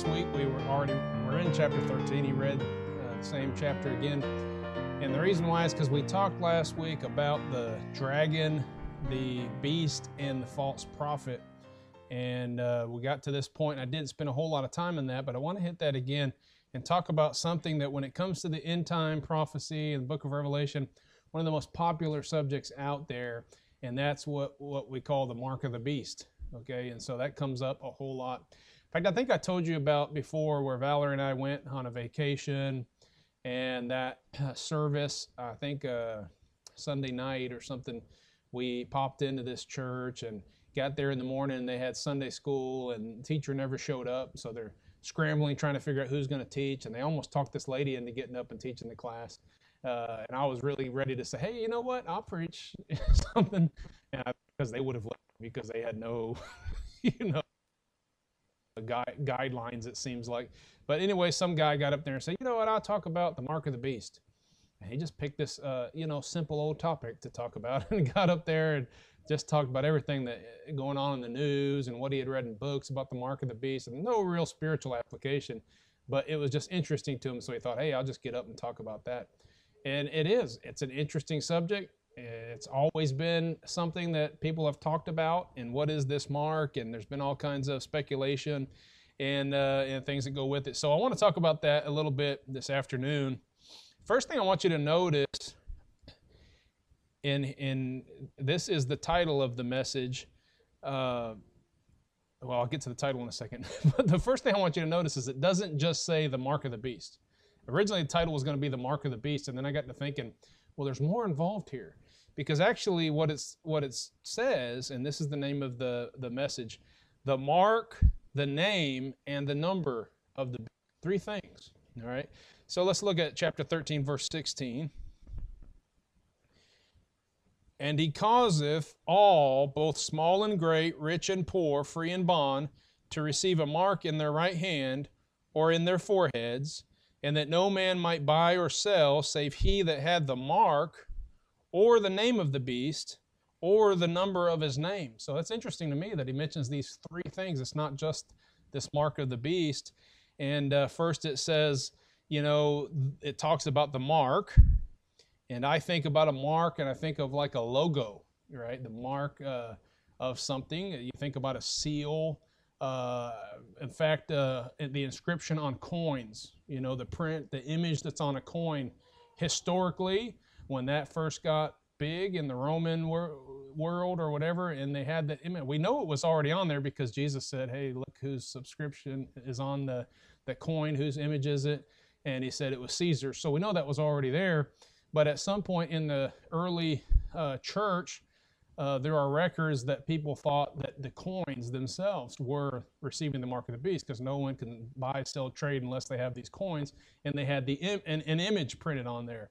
last week. We were already we're in chapter 13. He read uh, the same chapter again, and the reason why is because we talked last week about the dragon, the beast, and the false prophet, and uh, we got to this point. I didn't spend a whole lot of time in that, but I want to hit that again and talk about something that when it comes to the end time prophecy and the book of Revelation, one of the most popular subjects out there, and that's what what we call the mark of the beast. Okay, and so that comes up a whole lot. Fact, I think I told you about before where Valerie and I went on a vacation, and that service, I think uh, Sunday night or something, we popped into this church and got there in the morning. They had Sunday school, and teacher never showed up, so they're scrambling trying to figure out who's going to teach. And they almost talked this lady into getting up and teaching the class. Uh, and I was really ready to say, hey, you know what? I'll preach something, because they would have left because they had no, you know, gui- guidelines. It seems like. But anyway, some guy got up there and said, you know what? I'll talk about the mark of the beast. And he just picked this, uh, you know, simple old topic to talk about, and got up there and just talked about everything that uh, going on in the news and what he had read in books about the mark of the beast, and no real spiritual application. But it was just interesting to him, so he thought, hey, I'll just get up and talk about that. And it is. It's an interesting subject. It's always been something that people have talked about. And what is this mark? And there's been all kinds of speculation and, uh, and things that go with it. So I want to talk about that a little bit this afternoon. First thing I want you to notice, in, in this is the title of the message. Uh, well, I'll get to the title in a second. but the first thing I want you to notice is it doesn't just say the mark of the beast. Originally, the title was going to be the mark of the beast, and then I got to thinking, well, there's more involved here, because actually, what it's what it says, and this is the name of the the message, the mark, the name, and the number of the three things. All right. So let's look at chapter 13, verse 16. And he causeth all, both small and great, rich and poor, free and bond, to receive a mark in their right hand or in their foreheads, and that no man might buy or sell save he that had the mark or the name of the beast or the number of his name. So it's interesting to me that he mentions these three things. It's not just this mark of the beast. And uh, first it says, you know, it talks about the mark. And I think about a mark and I think of like a logo, right? The mark uh, of something. You think about a seal uh, in fact, uh, the inscription on coins, you know, the print, the image that's on a coin, historically, when that first got big in the Roman wor- world or whatever, and they had that image, we know it was already on there because Jesus said, "Hey, look whose subscription is on the the coin, whose image is it?" And he said it was Caesar. So we know that was already there. But at some point in the early uh, church, uh, there are records that people thought that the coins themselves were receiving the mark of the beast because no one can buy, sell, trade unless they have these coins, and they had the Im- an, an, image printed on there.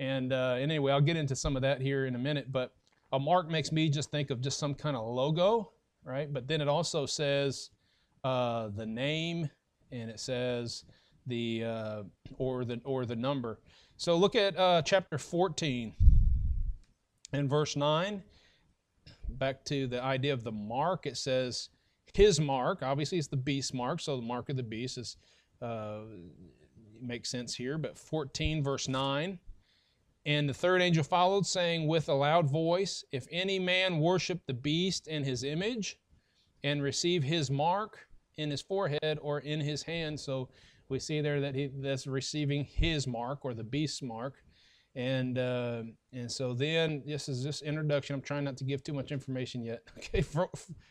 And, uh, and anyway, I'll get into some of that here in a minute. But a mark makes me just think of just some kind of logo, right? But then it also says uh, the name, and it says the uh, or the or the number. So look at uh, chapter 14 and verse 9 back to the idea of the mark, it says his mark. Obviously, it's the beast mark, so the mark of the beast is uh, makes sense here. But 14, verse 9. And the third angel followed, saying with a loud voice, If any man worship the beast in his image and receive his mark in his forehead or in his hand. So we see there that he that's receiving his mark or the beast's mark. And uh, and so then this is just introduction. I'm trying not to give too much information yet. Okay,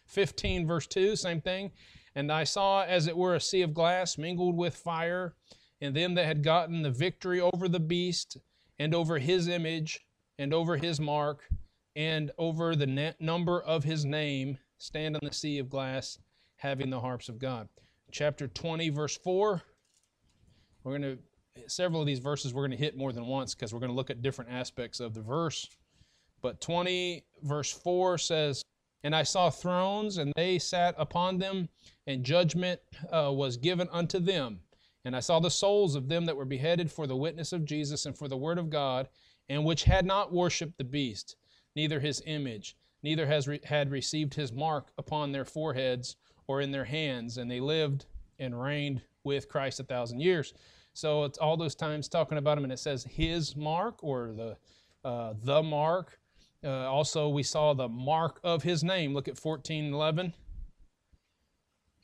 15 verse 2, same thing. And I saw as it were a sea of glass mingled with fire, and them that had gotten the victory over the beast, and over his image, and over his mark, and over the number of his name, stand on the sea of glass, having the harps of God. Chapter 20, verse 4. We're going to several of these verses we're going to hit more than once because we're going to look at different aspects of the verse. But 20, verse 4 says, And I saw thrones, and they sat upon them, and judgment uh, was given unto them. And I saw the souls of them that were beheaded for the witness of Jesus and for the word of God, and which had not worshipped the beast, neither his image, neither has re- had received his mark upon their foreheads or in their hands, and they lived and reigned with Christ a thousand years. So it's all those times talking about him, and it says his mark or the uh, the mark. Uh, also, we saw the mark of his name. Look at 14:11.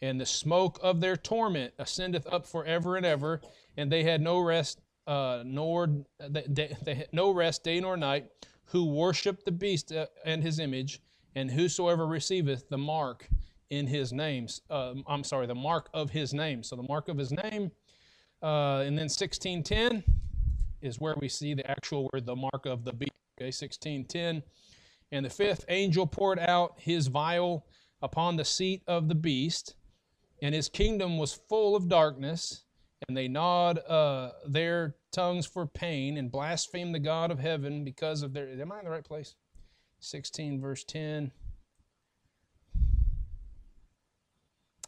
And the smoke of their torment ascendeth up forever and ever, and they had no rest, uh, nor they, they had no rest day nor night, who worship the beast uh, and his image, and whosoever receiveth the mark in his name. Uh, I'm sorry, the mark of his name. So the mark of his name. Uh, and then 1610 is where we see the actual word, the mark of the beast. Okay, 1610. And the fifth angel poured out his vial upon the seat of the beast, and his kingdom was full of darkness. And they gnawed uh, their tongues for pain and blasphemed the God of heaven because of their. Am I in the right place? 16, verse 10.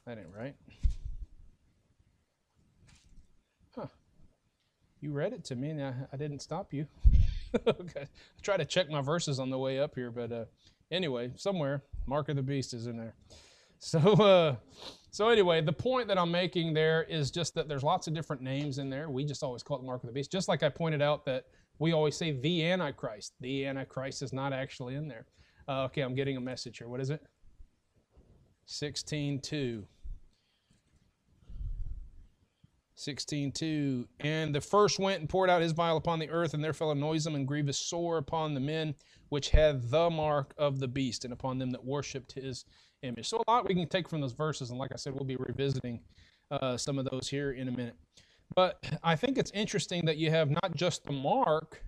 That ain't right. Huh. You read it to me, and I, I didn't stop you. okay. I try to check my verses on the way up here, but uh, anyway, somewhere, Mark of the Beast is in there. So, uh, so anyway, the point that I'm making there is just that there's lots of different names in there. We just always call it the Mark of the Beast. Just like I pointed out that we always say the Antichrist. The Antichrist is not actually in there. Uh, okay, I'm getting a message here. What is it? 16.2. 16.2 And the first went and poured out his vial upon the earth, and there fell a noisome and grievous sore upon the men which had the mark of the beast, and upon them that worshipped his image. So a lot we can take from those verses, and like I said, we'll be revisiting uh, some of those here in a minute. But I think it's interesting that you have not just the mark,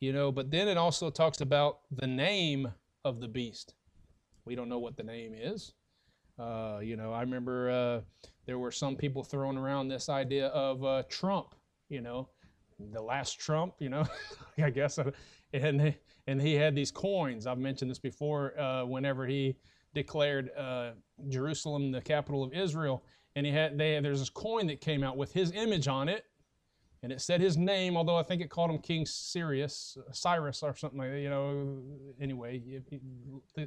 you know, but then it also talks about the name of the beast. We don't know what the name is. Uh, you know, I remember uh, there were some people throwing around this idea of uh, Trump, you know, the last Trump, you know, I guess, and and he had these coins. I've mentioned this before. Uh, whenever he declared uh, Jerusalem the capital of Israel, and he had they there's this coin that came out with his image on it, and it said his name. Although I think it called him King Sirius, Cyrus, or something like that. You know, anyway,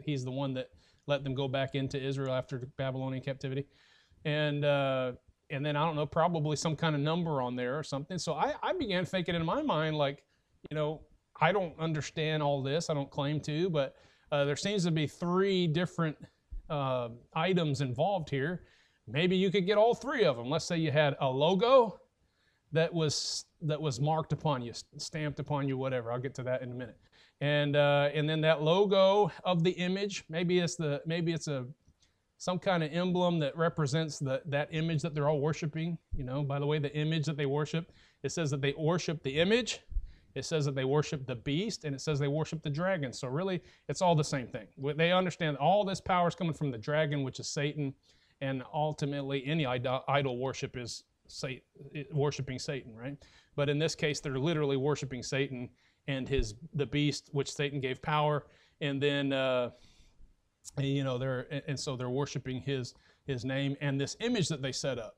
he's the one that let them go back into Israel after Babylonian captivity, and. Uh, and then I don't know, probably some kind of number on there or something. So I, I began thinking in my mind, like, you know, I don't understand all this. I don't claim to, but uh, there seems to be three different uh, items involved here. Maybe you could get all three of them. Let's say you had a logo that was that was marked upon you, stamped upon you, whatever. I'll get to that in a minute. And uh, and then that logo of the image, maybe it's the maybe it's a some kind of emblem that represents the, that image that they're all worshiping. You know, by the way, the image that they worship, it says that they worship the image it says that they worship the beast and it says they worship the dragon. So really, it's all the same thing. They understand all this power is coming from the dragon, which is Satan, and ultimately any idol worship is worshiping Satan, right? But in this case, they're literally worshiping Satan and his the beast, which Satan gave power, and then uh, you know they're and so they're worshiping his his name and this image that they set up.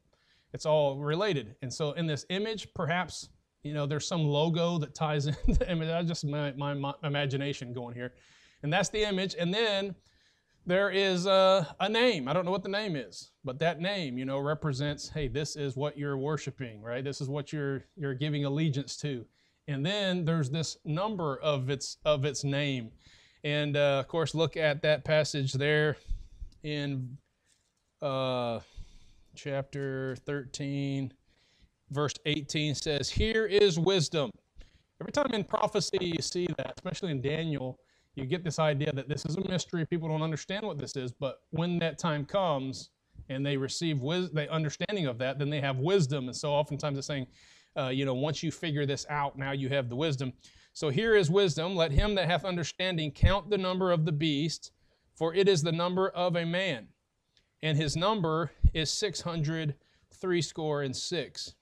It's all related, and so in this image, perhaps you know, there's some logo that ties in the image. That's just my, my, my, imagination going here. And that's the image. And then there is a, a, name. I don't know what the name is, but that name, you know, represents, hey, this is what you're worshiping, right? This is what you're you're giving allegiance to. And then there's this number of its of its name. And uh, of course, look at that passage there in uh, chapter 13 verse 18 says, Here is wisdom. Every time in prophecy you see that, especially in Daniel, you get this idea that this is a mystery. People don't understand what this is, but when that time comes and they receive wis- the understanding of that, then they have wisdom. And so oftentimes it's saying, uh, you know, once you figure this out, now you have the wisdom. So here is wisdom. Let him that hath understanding count the number of the beast, for it is the number of a man. And his number is six hundred three score and six.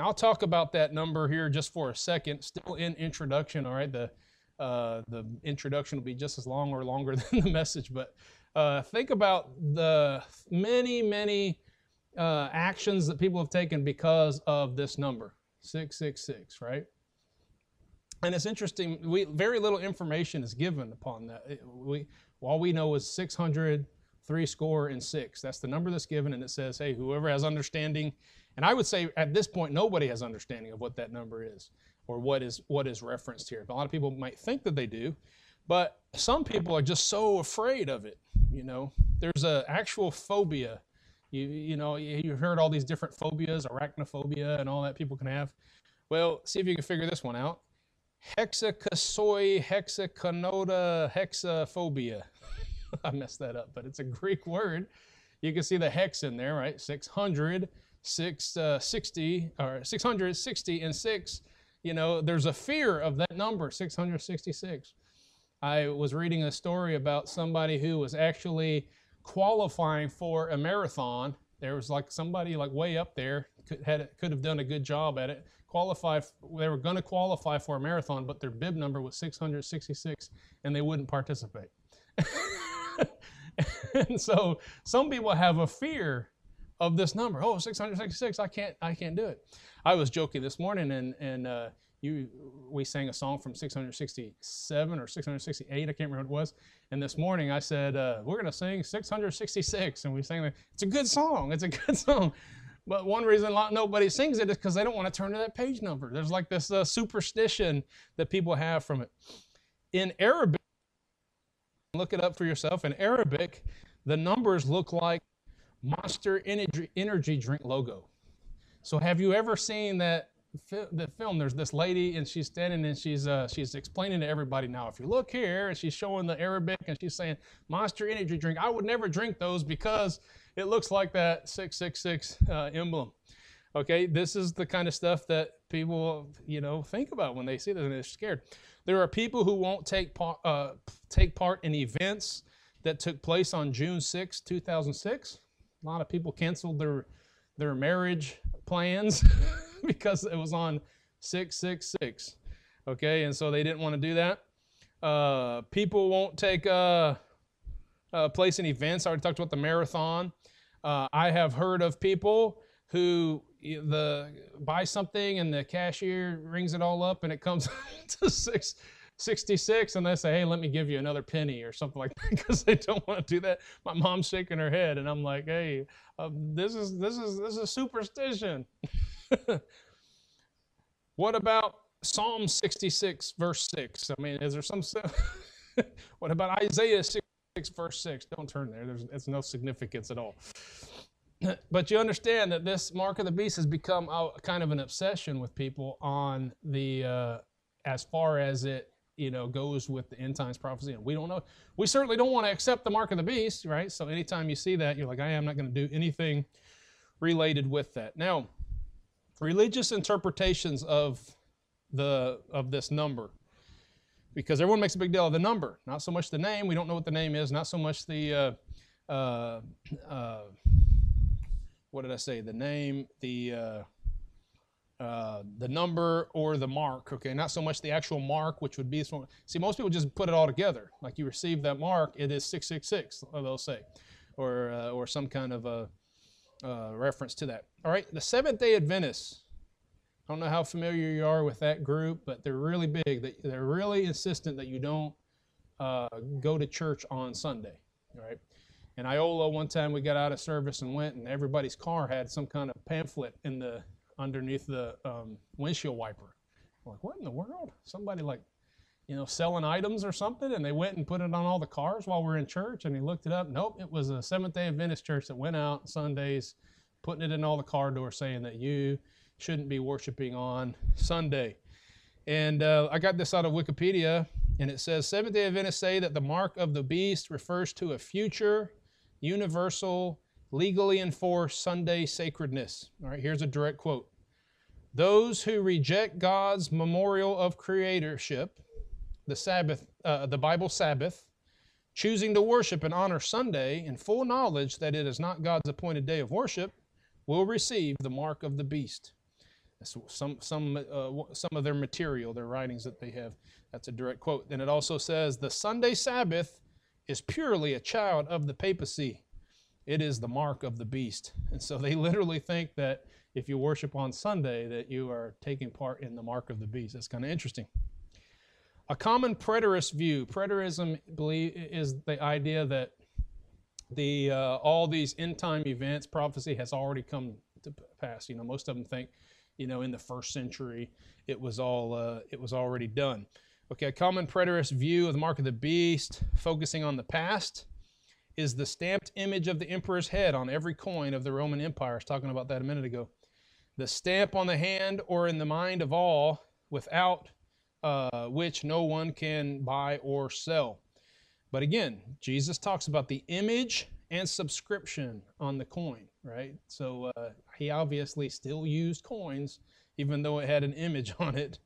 Now, I'll talk about that number here just for a second, still in introduction, all right? The, uh, the introduction will be just as long or longer than the message, but uh, think about the many, many uh, actions that people have taken because of this number, 666, right? And it's interesting, we, very little information is given upon that. We, all we know is 600 three score and six. That's the number that's given, and it says, hey, whoever has understanding, and I would say at this point, nobody has understanding of what that number is or what is what is referenced here. A lot of people might think that they do, but some people are just so afraid of it. You know, there's an actual phobia. You you know you've heard all these different phobias, arachnophobia, and all that people can have. Well, see if you can figure this one out. Hexacosoi hexaconota hexaphobia. I messed that up, but it's a Greek word. You can see the hex in there, right? 600, 660, uh, or 660 and 6. You know, there's a fear of that number, 666. I was reading a story about somebody who was actually qualifying for a marathon. There was like somebody like way up there could had could have done a good job at it. Qualify, they were going to qualify for a marathon, but their bib number was 666, and they wouldn't participate. and so some people have a fear of this number. Oh, 666, I can't, I can't do it. I was joking this morning, and and uh, you we sang a song from 667 or 668 i can't remember what it was. And this morning i said uh, we're to sing 666 and we sang it's a good song. It's a good song. But one reason lot nobody sings it is because they don't want to turn to that page number. There's like this uh, superstition that people have from it. In arabic look it up for yourself. In arabic the numbers look like monster energy, drink logo so have you ever seen that the film, there's this lady and she's standing and she's uh, she's explaining to everybody now. If you look here, and she's showing the Arabic and she's saying Monster Energy drink. I would never drink those because it looks like that 666 uh, emblem. Okay, this is the kind of stuff that people you know think about when they see this and they're scared. There are people who won't take part uh, take part in events that took place on June 6, 2006. A lot of people canceled their their marriage plans. because it was on 666. Okay, and so they didn't want to do that. Uh, people won't take uh, uh, place in events. I already talked about the marathon. Uh, I have heard of people who the buy something and the cashier rings it all up and it comes to six. 66 and they say hey let me give you another penny or something like that because they don't want to do that my mom's shaking her head and i'm like hey uh, this is this is this is superstition what about Psalm 66, verse 6? I mean, is there some. what about Isaiah 66, verse 6? Don't turn there. There's it's no significance at all. But you understand that this mark of the beast has become a, kind of an obsession with people on the uh, as far as it you know goes with the end times prophecy. And we don't know. We certainly don't want to accept the mark of the beast, right? So anytime you see that, you're like, I am not going to do anything related with that. Now, religious interpretations of the of this number because everyone makes a big deal of the number not so much the name we don't know what the name is not so much the uh, uh, uh, what did i say the name the uh, the number or the mark okay not so much the actual mark which would be this one see most people just put it all together like you receive that mark it is 666 they'll say or uh, or some kind of a uh, reference to that. All right, the Seventh day Adventists. I don't know how familiar you are with that group, but they're really big. They're really insistent that you don't uh, go to church on Sunday. All right. In Iola, one time we got out of service and went, and everybody's car had some kind of pamphlet in the underneath the um, windshield wiper. I'm like, what in the world? Somebody like you know, selling items or something, and they went and put it on all the cars while we're in church, and he looked it up. Nope, it was a Seventh day Adventist church that went out Sundays, putting it in all the car doors saying that you shouldn't be worshiping on Sunday. And uh, I got this out of Wikipedia, and it says Seventh day Adventists say that the mark of the beast refers to a future, universal, legally enforced Sunday sacredness. All right, here's a direct quote. Those who reject God's memorial of creatorship the Sabbath, uh, the Bible Sabbath, choosing to worship and honor Sunday in full knowledge that it is not God's appointed day of worship, will receive the mark of the beast. That's some some uh, some of their material, their writings that they have. That's a direct quote. Then it also says the Sunday Sabbath is purely a child of the papacy. It is the mark of the beast. And so they literally think that if you worship on Sunday, that you are taking part in the mark of the beast. That's kind of interesting. A common preterist view, preterism believe, is the idea that the uh, all these end time events, prophecy has already come to pass. You know, most of them think, you know, in the first century it was all uh, it was already done. Okay, a common preterist view of the mark of the beast, focusing on the past, is the stamped image of the emperor's head on every coin of the Roman Empire. I was talking about that a minute ago. The stamp on the hand or in the mind of all, without uh, which no one can buy or sell. But again, Jesus talks about the image and subscription on the coin, right? So uh, he obviously still used coins, even though it had an image on it,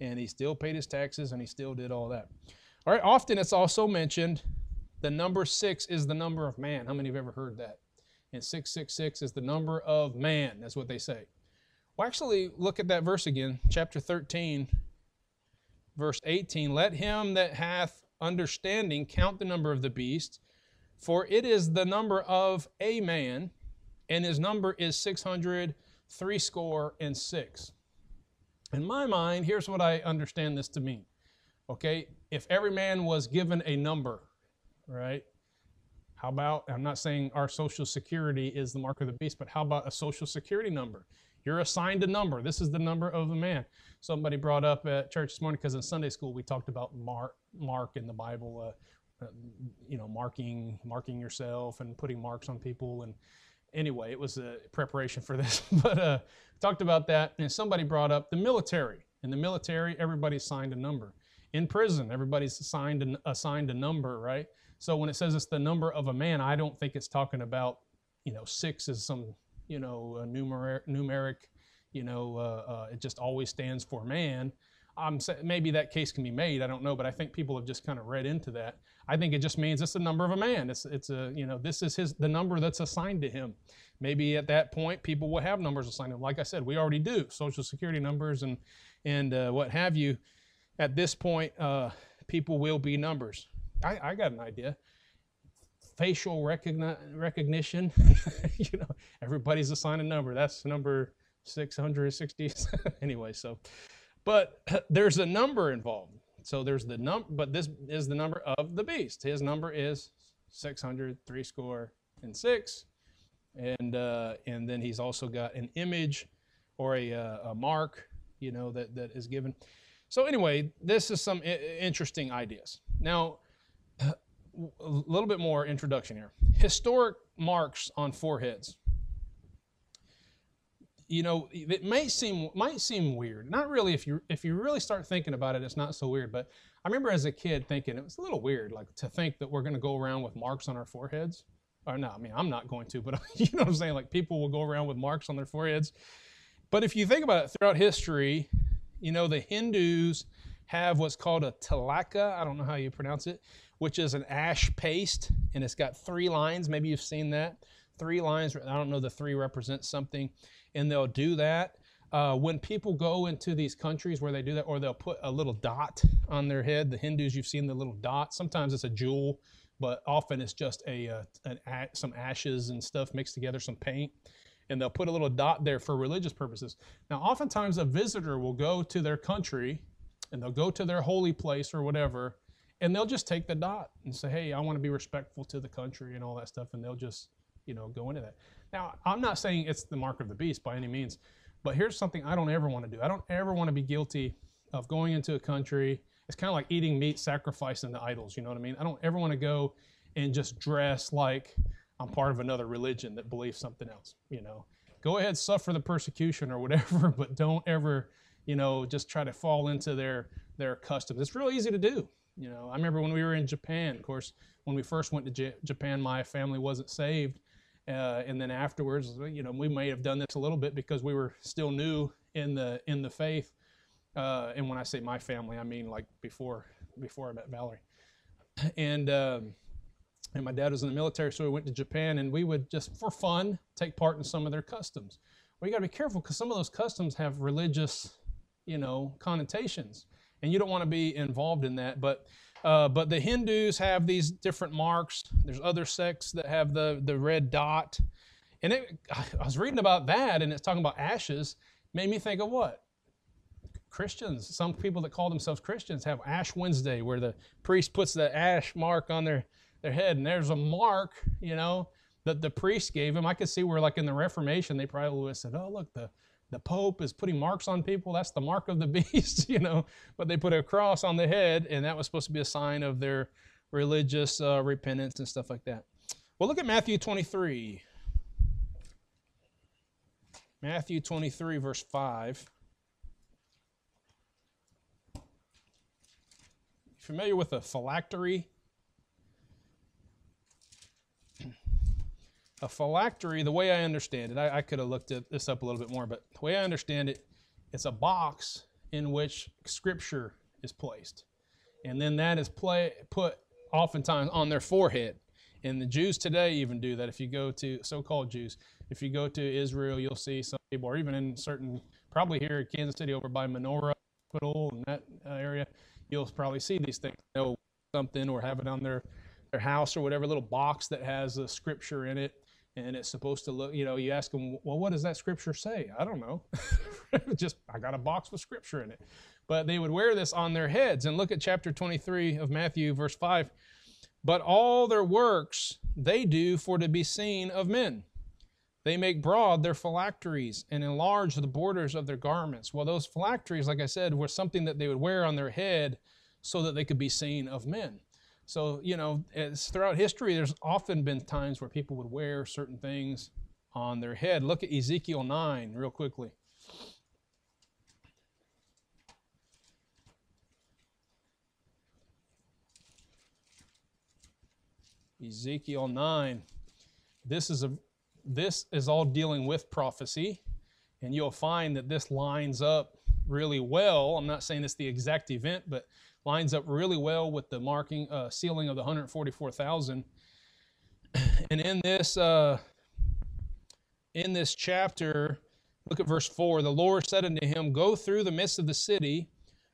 and he still paid his taxes and he still did all that. All right, often it's also mentioned the number six is the number of man. How many have ever heard that? And 666 is the number of man. That's what they say. Well, actually, look at that verse again, chapter 13, verse 18. Let him that hath understanding count the number of the beast, for it is the number of a man, and his number is 600, three score and six. In my mind, here's what I understand this to mean. Okay, if every man was given a number, right? How about, I'm not saying our social security is the mark of the beast, but how about a social security number? You're assigned a number. This is the number of a man. Somebody brought up at church this morning because in Sunday school we talked about mark, mark in the Bible, uh, uh, you know, marking, marking yourself and putting marks on people. And anyway, it was a preparation for this. but uh, talked about that, and somebody brought up the military. In the military, everybody's signed a number. In prison, everybody's assigned an, assigned a number, right? So when it says it's the number of a man, I don't think it's talking about, you know, six is some, you know, numeric, numeric, you know, uh, uh, it just always stands for man. I'm maybe that case can be made. I don't know, but I think people have just kind of read into that. I think it just means it's the number of a man. It's it's a you know this is his the number that's assigned to him. Maybe at that point people will have numbers assigned to. Like I said, we already do social security numbers and and uh, what have you. At this point, uh, people will be numbers. I, I got an idea. Facial recogni- recognition. you know, everybody's assigned a number. That's number 660. anyway, so, but there's a number involved. So there's the number, but this is the number of the beast. His number is 600, three score, and six. And, uh, and then he's also got an image or a, uh, a mark, you know, that, that is given. So anyway, this is some interesting ideas. Now, a little bit more introduction here. Historic marks on foreheads. You know, it may seem might seem weird. Not really if you if you really start thinking about it, it's not so weird. But I remember as a kid thinking it was a little weird, like to think that we're going to go around with marks on our foreheads. Or no, I mean I'm not going to, but you know what I'm saying. Like people will go around with marks on their foreheads. But if you think about it throughout history, you know the Hindus have what's called a tilaka. I don't know how you pronounce it which is an ash paste, and it's got three lines. Maybe you've seen that. Three lines. I don't know, the three represents something, and they'll do that. Uh, when people go into these countries where they do that, or they'll put a little dot on their head. The Hindus, you've seen the little dot. Sometimes it's a jewel, but often it's just a, uh, an, some ashes and stuff mixed together, some paint, and they'll put a little dot there for religious purposes. Now, oftentimes a visitor will go to their country, and they'll go to their holy place or whatever, and they'll just take the dot and say, "Hey, I want to be respectful to the country and all that stuff," and they'll just, you know, go into that. Now, I'm not saying it's the mark of the beast by any means, but here's something I don't ever want to do. I don't ever want to be guilty of going into a country. It's kind of like eating meat, sacrificing the idols. You know what I mean? I don't ever want to go and just dress like I'm part of another religion that believes something else. You know, go ahead, suffer the persecution or whatever, but don't ever, you know, just try to fall into their their customs. It's real easy to do. You know, I remember when we were in Japan. Of course, when we first went to J- Japan, my family wasn't saved, uh, and then afterwards, you know, we may have done this a little bit because we were still new in the in the faith. Uh, and when I say my family, I mean like before before I met Valerie. And um, and my dad was in the military, so we went to Japan, and we would just for fun take part in some of their customs. Well, you got to be careful because some of those customs have religious, you know, connotations and you don't want to be involved in that. But uh, but the Hindus have these different marks. There's other sects that have the the red dot, and it, I was reading about that, and it's talking about ashes. Made me think of what Christians. Some people that call themselves Christians have Ash Wednesday, where the priest puts the ash mark on their their head, and there's a mark, you know, that the priest gave him. I could see where, like in the Reformation, they probably would have said, "Oh, look, the the Pope is putting marks on people. That's the mark of the beast," you know. But they put a cross on the head, and that was supposed to be a sign of their religious uh, repentance and stuff like that. Well, look at Matthew 23. Matthew 23, verse 5. Familiar with a phylactery? A phylactery, the way I understand it, I, I could have looked at this up a little bit more, but the way I understand it, it's a box in which scripture is placed. And then that is play, put oftentimes on their forehead. And the Jews today even do that. If you go to so called Jews, if you go to Israel, you'll see some people, or even in certain, probably here in Kansas City over by Menorah Hospital and that uh, area, you'll probably see these things. Know something or have it on their, their house or whatever little box that has a scripture in it and it's supposed to look, you know, you ask them, well, what does that scripture say? I don't know. Just, I got a box with scripture in it. But they would wear this on their heads. And look at chapter 23 of Matthew, verse 5. But all their works they do for to be seen of men. They make broad their phylacteries and enlarge the borders of their garments. Well, those phylacteries, like I said, were something that they would wear on their head so that they could be seen of men. So, you know, throughout history, there's often been times where people would wear certain things on their head. Look at Ezekiel 9 real quickly. Ezekiel 9. This is a this is all dealing with prophecy, and you'll find that this lines up really well. I'm not saying it's the exact event, but lines up really well with the marking uh, sealing of the 144,000. And in this uh, in this chapter, look at verse four. The Lord said unto him, Go through the midst of the city,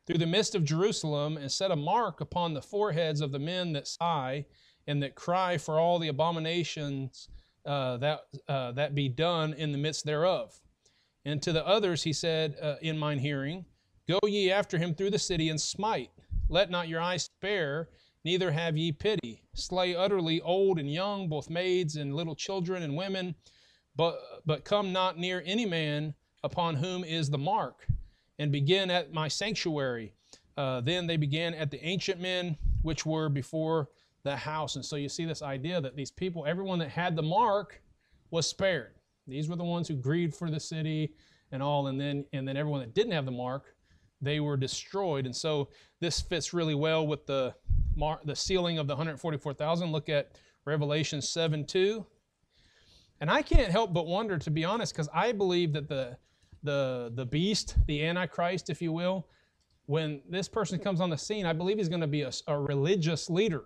through the midst of Jerusalem, and set a mark upon the foreheads of the men that sigh and that cry for all the abominations uh, that uh, that be done in the midst thereof. And to the others he said uh, in mine hearing, Go ye after him through the city and smite. Let not your eyes spare, neither have ye pity. Slay utterly old and young, both maids and little children and women, but, but come not near any man upon whom is the mark, and begin at my sanctuary. Uh, then they began at the ancient men which were before the house. And so you see this idea that these people, everyone that had the mark, was spared. These were the ones who grieved for the city and all, and then and then everyone that didn't have the mark they were destroyed. And so this fits really well with the, the sealing of the 144,000. Look at Revelation 7 2. And I can't help but wonder, to be honest, because I believe that the, the, the beast, the Antichrist, if you will, when this person comes on the scene, I believe he's going to be a, a religious leader.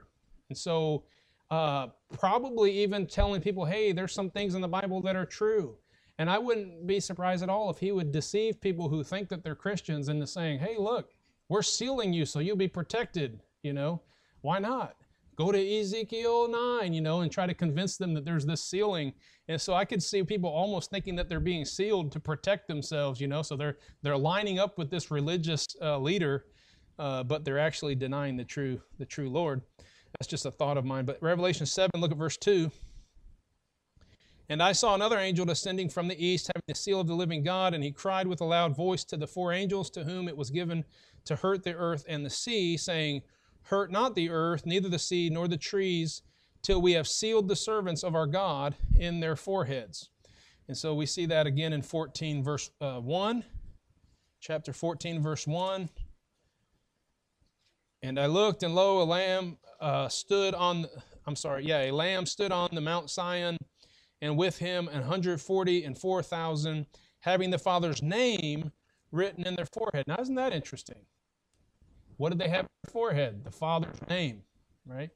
And so, uh, probably even telling people, hey, there's some things in the Bible that are true. And I wouldn't be surprised at all if he would deceive people who think that they're Christians into saying, hey, look, we're sealing you so you'll be protected. You know, why not? Go to Ezekiel 9, you know, and try to convince them that there's this sealing. And so I could see people almost thinking that they're being sealed to protect themselves, you know, so they're, they're lining up with this religious uh, leader, uh, but they're actually denying the true, the true Lord. That's just a thought of mine. But Revelation 7, look at verse 2. And I saw another angel descending from the east, having the seal of the living God, and he cried with a loud voice to the four angels to whom it was given to hurt the earth and the sea, saying, Hurt not the earth, neither the sea, nor the trees, till we have sealed the servants of our God in their foreheads. And so we see that again in 14, verse uh, 1, chapter 14, verse 1. And I looked, and lo, a lamb uh, stood on, the, I'm sorry, yeah, a lamb stood on the Mount Sion and with him 140 and 4,000, having the Father's name written in their forehead. Now, isn't that interesting? What did they have in their forehead? The Father's name, right?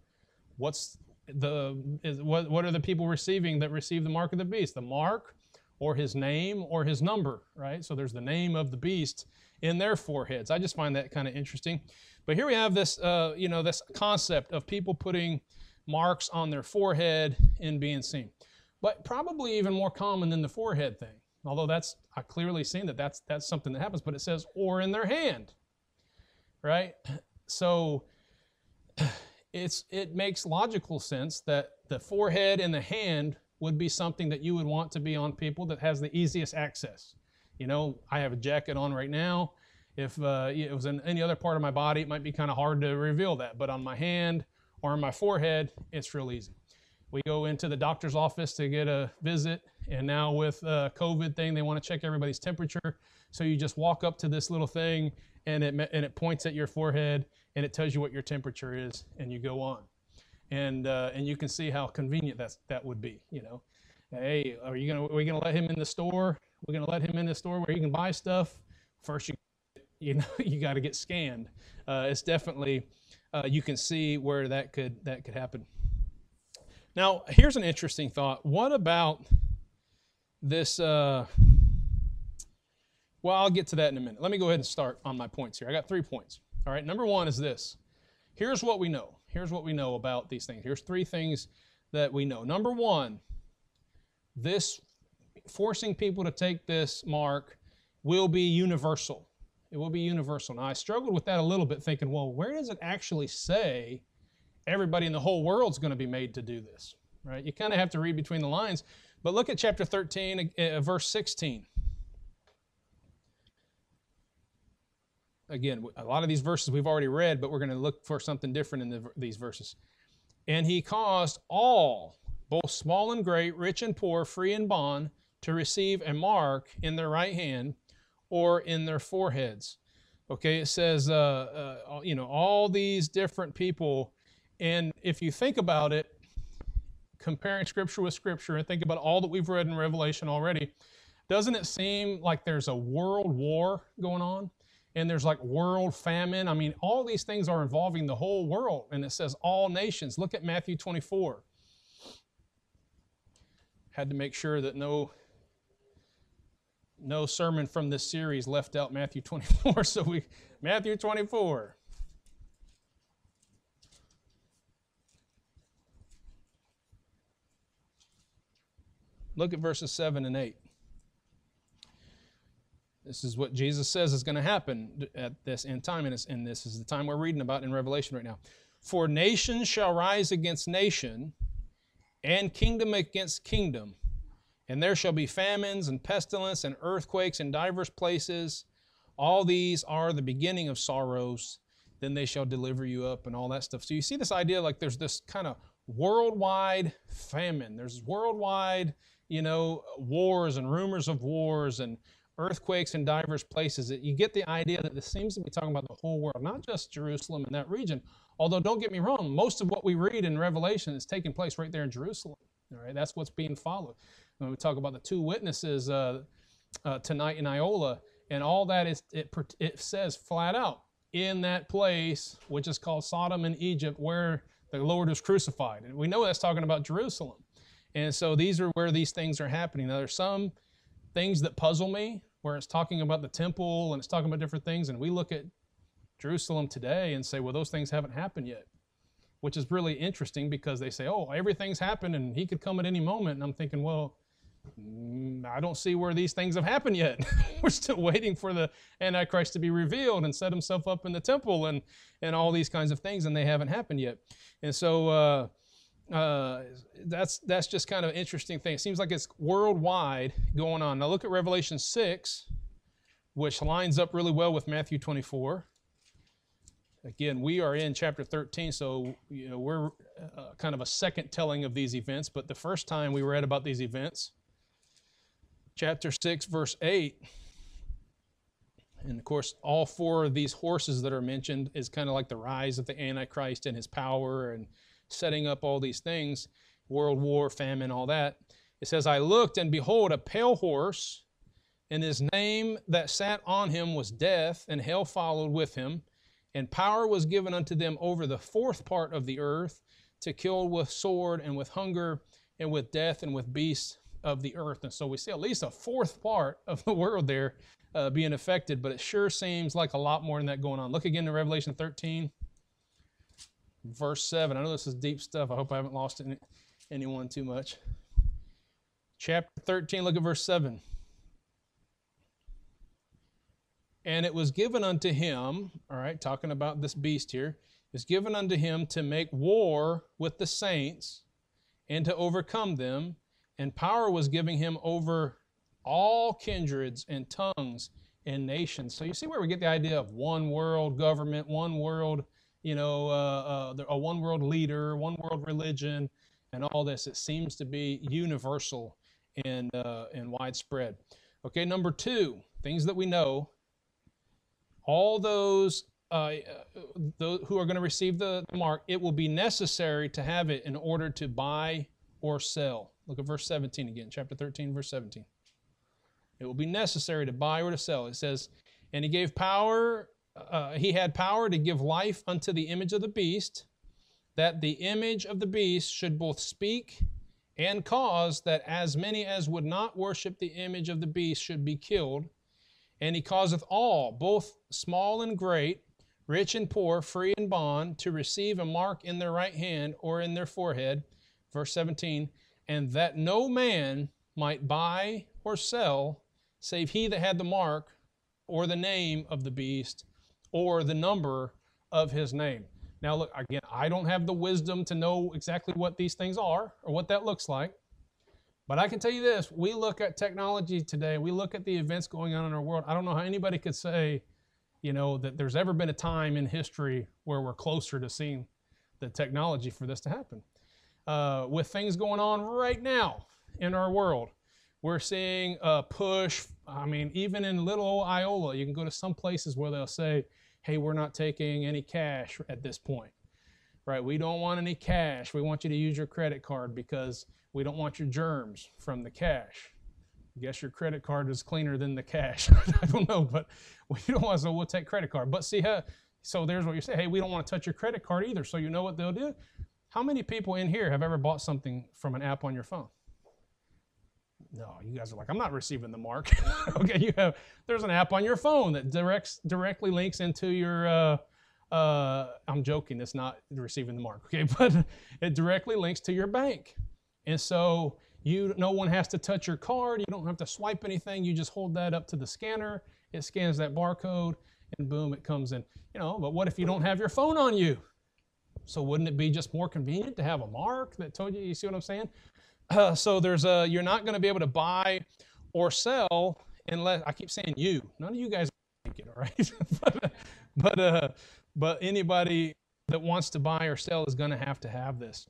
What's the is, what, what are the people receiving that receive the mark of the beast? The mark or his name or his number, right? So there's the name of the beast in their foreheads. I just find that kind of interesting. But here we have this, uh, you know, this concept of people putting marks on their forehead and being seen but probably even more common than the forehead thing. Although that's I clearly seen that that's that's something that happens, but it says or in their hand, right? So it's it makes logical sense that the forehead and the hand would be something that you would want to be on people that has the easiest access. You know, I have a jacket on right now. If uh, it was in any other part of my body, it might be kind of hard to reveal that. But on my hand or on my forehead, it's real easy. We go into the doctor's office to get a visit, and now with the COVID thing, they want to check everybody's temperature. So you just walk up to this little thing, and it and it points at your forehead, and it tells you what your temperature is, and you go on. And uh, and you can see how convenient that that would be. You know, hey, are you gonna are we gonna let him in the store? We're gonna let him in the store where he can buy stuff. First, you you know you got to get scanned. Uh, it's definitely uh, you can see where that could that could happen. Now, here's an interesting thought. What about this? Uh, well, I'll get to that in a minute. Let me go ahead and start on my points here. I got three points. All right. Number one is this. Here's what we know. Here's what we know about these things. Here's three things that we know. Number one, this forcing people to take this mark will be universal. It will be universal. Now, I struggled with that a little bit, thinking, well, where does it actually say everybody in the whole world's going to be made to do this? Right? You kind of have to read between the lines. But look at chapter 13, uh, verse 16. Again, a lot of these verses we've already read, but we're going to look for something different in the, these verses. And he caused all, both small and great, rich and poor, free and bond, to receive a mark in their right hand or in their foreheads. Okay, it says, uh, uh, you know, all these different people. And if you think about it, comparing scripture with scripture and think about all that we've read in Revelation already, doesn't it seem like there's a world war going on? And there's like world famine. I mean, all these things are involving the whole world. And it says all nations. Look at Matthew 24. Had to make sure that no no sermon from this series left out Matthew 24. So we, Matthew 24. Look at verses 7 and 8. This is what Jesus says is going to happen at this end time, and, this is the time we're reading about in Revelation right now. For nation shall rise against nation, and kingdom against kingdom and there shall be famines and pestilence and earthquakes in divers places. All these are the beginning of sorrows. Then they shall deliver you up and all that stuff. So you see this idea like there's this kind of worldwide famine. There's worldwide, you know, wars and rumors of wars and earthquakes in diverse places. that You get the idea that this seems to be talking about the whole world, not just Jerusalem and that region. Although, don't get me wrong, most of what we read in Revelation is taking place right there in Jerusalem. All right, that's what's being followed when we talk about the two witnesses uh, uh, tonight in Iola, and all that is it, it says flat out in that place which is called Sodom and Egypt, where the Lord was crucified, and we know that's talking about Jerusalem. And so these are where these things are happening. Now there's some things that puzzle me, where it's talking about the temple and it's talking about different things, and we look at Jerusalem today and say, well, those things haven't happened yet which is really interesting because they say, oh, everything's happened and he could come at any moment. And I'm thinking, well, Mm, I don't see where these things have happened yet. We're still waiting for the Antichrist to be revealed and set himself up in the temple and, and all these kinds of things, and they haven't happened yet. And so uh, uh, that's, that's just kind of an interesting thing. It seems like it's worldwide going on. Now look at Revelation 6, which lines up really well with Matthew 24. Again, we are in chapter 13, so you know, we're uh, kind of a second telling of these events, but the first time we read about these events, chapter 6, verse 8. And of course, all four of these horses that are mentioned is kind of like the rise of the Antichrist and his power and setting up all these things world war, famine, all that. It says, I looked, and behold, a pale horse, and his name that sat on him was Death, and hell followed with him. And power was given unto them over the fourth part of the earth to kill with sword and with hunger and with death and with beasts of the earth. And so we see at least a fourth part of the world there uh, being affected, but it sure seems like a lot more than that going on. Look again to Revelation 13, verse 7. I know this is deep stuff. I hope I haven't lost any, anyone too much. Chapter 13, look at verse 7. And it was given unto him, all right, talking about this beast here, is given unto him to make war with the saints and to overcome them, and power was given him over all kindreds and tongues and nations. So you see where we get the idea of one world government, one world, you know, uh, uh, a one world leader, one world religion, and all this. It seems to be universal and uh, and widespread. Okay, number two, things that we know. All those uh, those who are going to receive the, the mark, it will be necessary to have it in order to buy or sell. Look at verse 17 again, chapter 13, verse 17. It will be necessary to buy or to sell. It says, and he gave power, uh, he had power to give life unto the image of the beast, that the image of the beast should both speak and cause that as many as would not worship the image of the beast should be killed. And he causeth all, both small and great, rich and poor, free and bond, to receive a mark in their right hand or in their forehead. Verse 17, and that no man might buy or sell, save he that had the mark or the name of the beast or the number of his name. Now, look, again, I don't have the wisdom to know exactly what these things are or what that looks like. But I can tell you this we look at technology today, we look at the events going on in our world. I don't know how anybody could say you know, that there's ever been a time in history where we're closer to seeing the technology for this to happen. Uh, with things going on right now in our world, we're seeing a push. I mean, even in little old Iola, you can go to some places where they'll say, hey, we're not taking any cash at this point, right? We don't want any cash. We want you to use your credit card because we don't want your germs from the cash. I guess your credit card is cleaner than the cash. I don't know, but we don't want to, so we'll take credit card. But see how, so there's what you say, hey, we don't want to touch your credit card either. So you know what they'll do? How many people in here have ever bought something from an app on your phone? No, you guys are like, I'm not receiving the mark. okay, you have, there's an app on your phone that directs, directly links into your, uh, uh, I'm joking, it's not receiving the mark, okay, but it directly links to your bank. And so you, no one has to touch your card. You don't have to swipe anything. You just hold that up to the scanner. It scans that barcode, and boom, it comes in. You know, but what if you don't have your phone on you? So wouldn't it be just more convenient to have a mark that told you? You see what I'm saying? Uh, so there's a you're not going to be able to buy or sell unless I keep saying you. None of you guys think it, all right? but but uh, but anybody that wants to buy or sell is going to have to have this.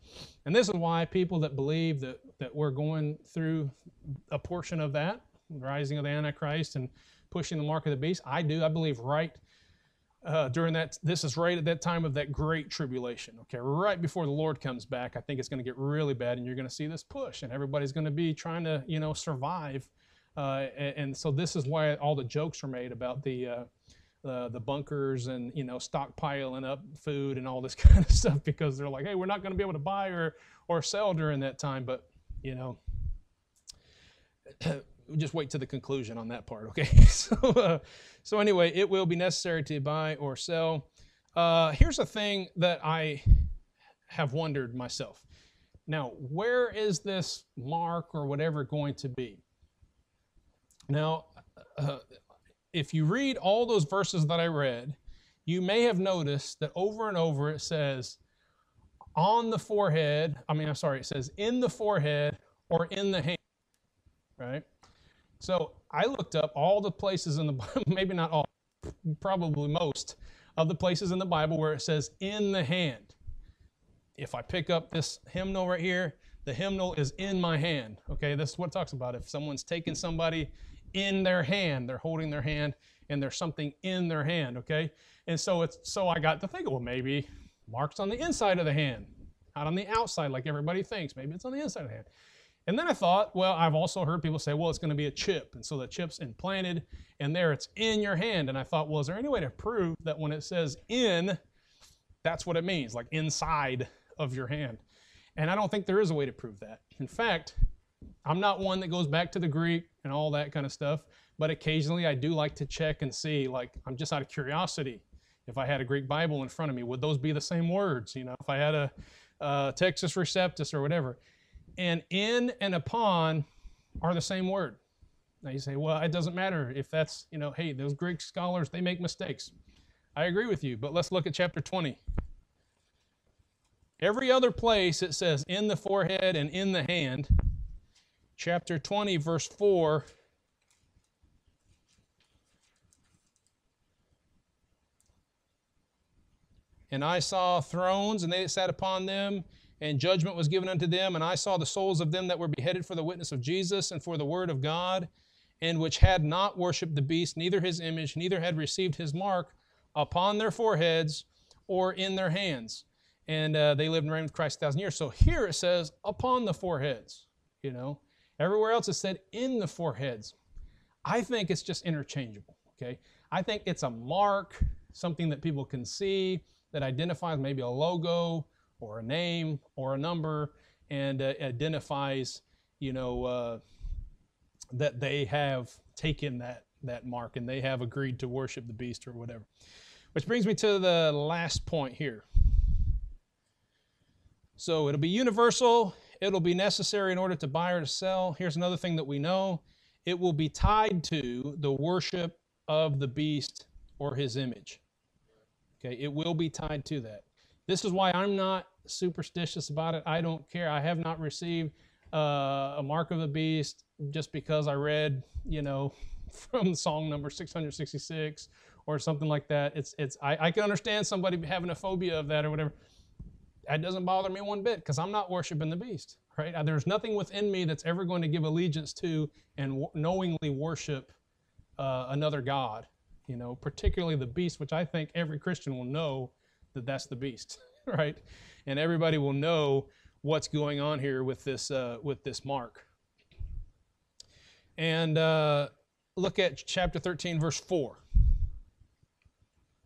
And this is why people that believe that, that we're going through a portion of that, rising of the Antichrist and pushing the mark of the beast, I do. I believe right uh, during that, this is right at that time of that great tribulation, okay? Right before the Lord comes back, I think it's going to get really bad and you're going to see this push and everybody's going to be trying to, you know, survive. Uh, and, and, so this is why all the jokes are made about the, uh, the, the bunkers and you know stockpiling up food and all this kind of stuff because they're like, hey, we're not going to be able to buy or or sell during that time. But you know, just wait to the conclusion on that part. Okay. so uh, so anyway, it will be necessary to buy or sell. Uh, here's a thing that I have wondered myself. Now, where is this mark or whatever going to be? Now, uh, if you read all those verses that I read, you may have noticed that over and over it says on the forehead, I mean, I'm sorry, it says in the forehead or in the hand, right? So I looked up all the places in the Bible, maybe not all, probably most of the places in the Bible where it says in the hand. If I pick up this hymnal right here, the hymnal is in my hand. Okay, this is what it talks about. If someone's taking somebody in their hand. They're holding their hand and there's something in their hand, okay? And so it's so I got to think, well, maybe marks on the inside of the hand, not on the outside like everybody thinks. Maybe it's on the inside of the hand. And then I thought, well, I've also heard people say, well, it's going to be a chip. And so the chip's implanted and there it's in your hand. And I thought, well, is there any way to prove that when it says in, that's what it means, like inside of your hand? And I don't think there is a way to prove that. In fact, I'm not one that goes back to the Greek and all that kind of stuff, but occasionally I do like to check and see, like, I'm just out of curiosity. If I had a Greek Bible in front of me, would those be the same words? You know, if I had a, a Textus Receptus or whatever. And in and upon are the same word. Now you say, well, it doesn't matter if that's, you know, hey, those Greek scholars, they make mistakes. I agree with you, but let's look at chapter 20. Every other place it says in the forehead and in the hand. Chapter 20, verse 4. And I saw thrones, and they sat upon them, and judgment was given unto them. And I saw the souls of them that were beheaded for the witness of Jesus and for the word of God, and which had not worshipped the beast, neither his image, neither had received his mark upon their foreheads or in their hands. And uh, they lived and reigned with Christ a thousand years. So here it says upon the foreheads, you know. Everywhere else it said in the foreheads. I think it's just interchangeable, okay? I think it's a mark, something that people can see that identifies maybe a logo or a name or a number and uh, identifies, you know, uh, that they have taken that that mark and they have agreed to worship the beast or whatever. Which brings me to the last point here. So it'll be universal, it'll be necessary in order to buy or to sell. Here's another thing that we know it will be tied to the worship of the beast or his image. Okay, it will be tied to that. This is why I'm not superstitious about it. I don't care. I have not received uh, a mark of the beast just because I read, you know, from song number 666 or something like that. It's it's I, I can understand somebody having a phobia of that or whatever. That doesn't bother me one bit because I'm not worshiping the beast, right? There's nothing within me that's ever going to give allegiance to and knowingly worship uh, another god, you know, particularly the beast, which I think every Christian will know that that's the beast, right? And everybody will know what's going on here with this uh, with this mark. And uh, look at chapter 13, verse 4.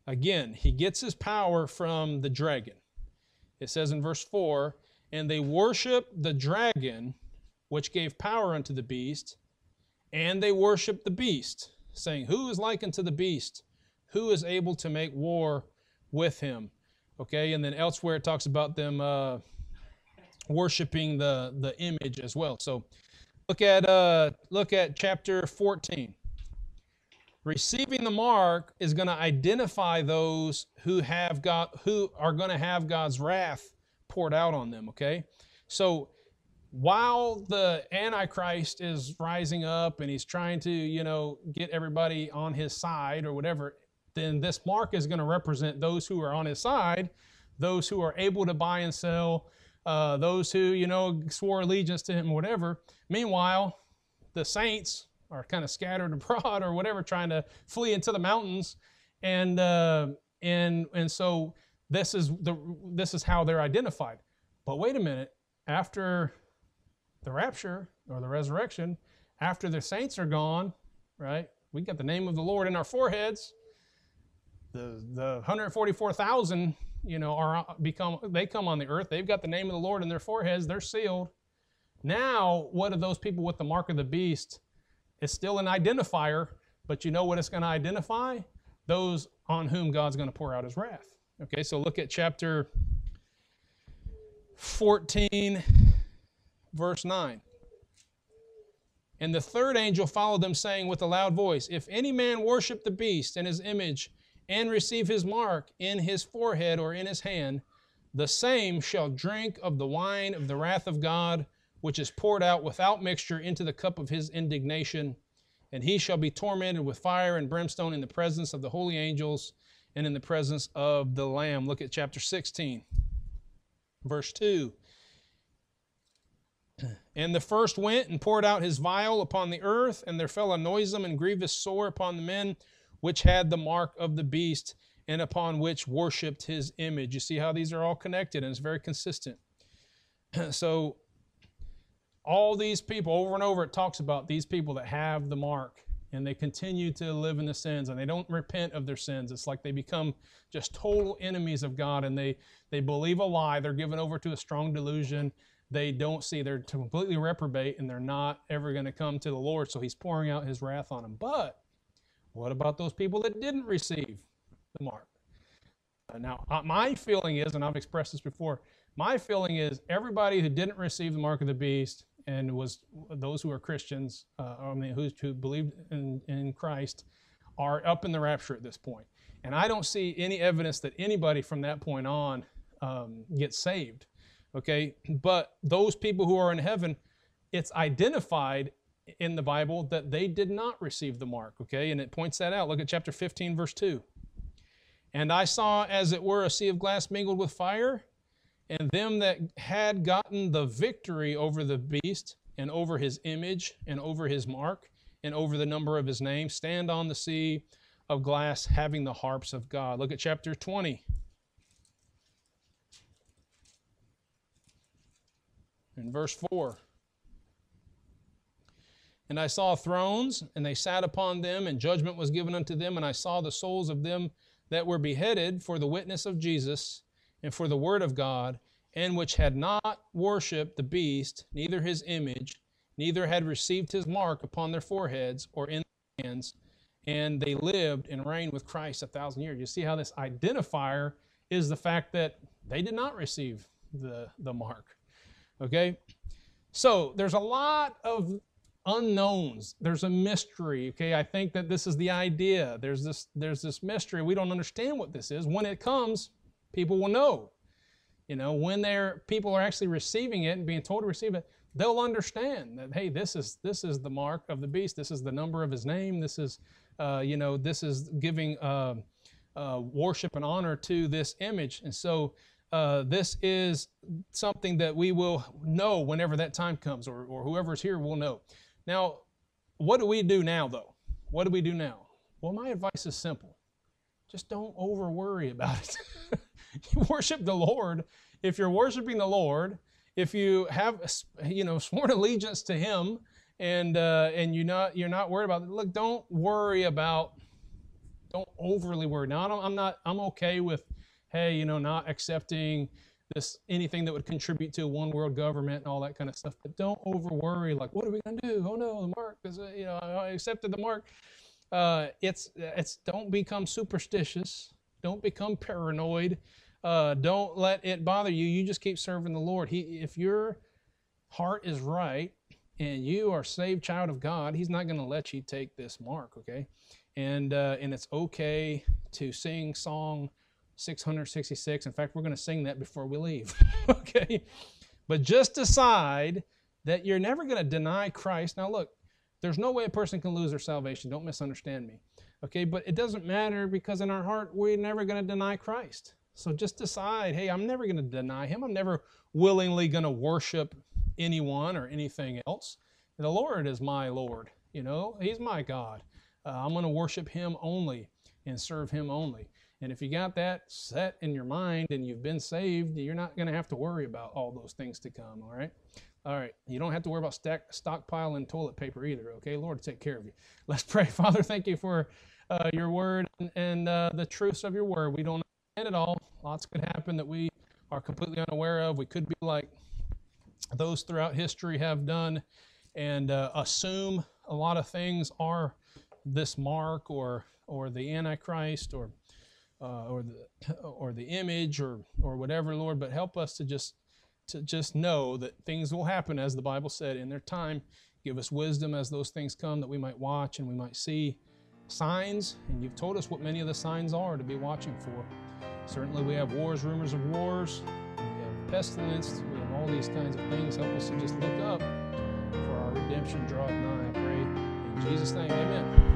Again, he gets his power from the dragon. It says in verse 4 And they worship the dragon, which gave power unto the beast, and they worship the beast, saying, Who is like unto the beast? Who is able to make war with him? Okay, and then elsewhere it talks about them uh, worshiping the, the image as well. So look at, uh, look at chapter 14. Receiving the mark is going to identify those who have got who are going to have God's wrath poured out on them, okay? So while the antichrist is rising up and he's trying to, you know, get everybody on his side or whatever, then this mark is going to represent those who are on his side, those who are able to buy and sell, uh, those who, you know, swore allegiance to him, whatever. Meanwhile, the saints are kind of scattered abroad or whatever, trying to flee into the mountains, and uh, and and so this is the this is how they're identified. But wait a minute, after the rapture or the resurrection, after the saints are gone, right? We got the name of the Lord in our foreheads. The the 144,000, you know, are become they come on the earth. They've got the name of the Lord in their foreheads. They're sealed. Now, what are those people with the mark of the beast? It's still an identifier, but you know what it's going to identify? Those on whom God's going to pour out his wrath. Okay, so look at chapter 14, verse 9. And the third angel followed them, saying with a loud voice, If any man worship the beast and his image, and receive his mark in his forehead or in his hand, the same shall drink of the wine of the wrath of God, which is poured out without mixture into the cup of his indignation. And he shall be tormented with fire and brimstone in the presence of the holy angels and in the presence of the Lamb. Look at chapter 16, verse 2. And the first went and poured out his vial upon the earth, and there fell a noisome and grievous sore upon the men which had the mark of the beast and upon which worshipped his image. You see how these are all connected, and it's very consistent. so all these people, over and over, it talks about these people that have the mark and they continue to live in the sins and they don't repent of their sins. It's like they become just total enemies of God and they, they believe a lie. They're given over to a strong delusion. They don't see, they're completely reprobate and they're not ever going to come to the Lord. So he's pouring out his wrath on them. But what about those people that didn't receive the mark? Uh, now, uh, my feeling is, and I've expressed this before, my feeling is everybody who didn't receive the mark of the beast and was those who are Christians, uh, I mean, who, who believed in, in Christ, are up in the rapture at this point. And I don't see any evidence that anybody from that point on um, get saved. Okay, but those people who are in heaven, it's identified in the Bible that they did not receive the mark. Okay, and it points that out. Look at chapter 15, verse 2. And I saw as it were a sea of glass mingled with fire, and them that had gotten the victory over the beast, and over his image, and over his mark, and over the number of his name, stand on the sea of glass, having the harps of God. Look at chapter 20. In verse 4. And I saw thrones, and they sat upon them, and judgment was given unto them. And I saw the souls of them that were beheaded for the witness of Jesus and for the word of God, and which had not worshipped the beast, neither his image, neither had received his mark upon their foreheads or in their hands, and they lived and reigned with Christ a thousand years. You see how this identifier is the fact that they did not receive the, the mark. Okay? So there's a lot of unknowns. There's a mystery. Okay, I think that this is the idea. There's this there's this mystery. We don't understand what this is. When it comes, people will know. You know, when they're people are actually receiving it and being told to receive it, they'll understand that hey, this is this is the mark of the beast. This is the number of his name. This is uh, you know this is giving uh, uh, worship and honor to this image. And so uh, this is something that we will know whenever that time comes, or, or whoever's here will know. Now, what do we do now, though? What do we do now? Well, my advice is simple just don't over worry about it. you worship the Lord. If you're worshiping the Lord, if you have you know sworn allegiance to Him, and uh, and you're not you're not worried about it, look, don't worry about, don't overly worry. Now, I'm not I'm okay with, hey, you know, not accepting this anything that would contribute to one world government and all that kind of stuff. But don't over worry. Like, what are we going to do? Oh no, the mark is you know I accepted the mark. Uh, it's it's don't become superstitious. Don't become paranoid. Uh, don't let it bother you. You just keep serving the Lord. He, if your heart is right and you are saved child of God, He's not going to let you take this mark. Okay, and uh, and it's okay to sing song 666. In fact, we're going to sing that before we leave. okay? But just decide that you're never going to deny Christ. Now, look, there's no way a person can lose their salvation. Don't misunderstand me. Okay? But it doesn't matter because in our heart, we're never going to deny Christ. So just decide hey, I'm never going to deny him. I'm never willingly going to worship anyone or anything else. The Lord is my Lord. You know, He's my God. Uh, I'm going to worship Him only and serve Him only. And if you got that set in your mind and you've been saved, you're not going to have to worry about all those things to come, all right? All right, you don't have to worry about stack, stockpiling toilet paper either, okay? Lord, take care of you. Let's pray. Father, thank you for uh, your word and, and uh, the truths of your word. We don't understand it all. Lots could happen that we are completely unaware of. We could be like those throughout history have done and uh, assume a lot of things are this mark or or the antichrist or uh, or the or the image or or whatever, Lord. But help us to just to just know that things will happen as the Bible said in their time. Give us wisdom as those things come that we might watch and we might see signs. And you've told us what many of the signs are to be watching for. Certainly, we have wars, rumors of wars. We have pestilence. We have all these kinds of things. Help us to just look up for our redemption draweth nigh. I pray in Jesus' name. Amen.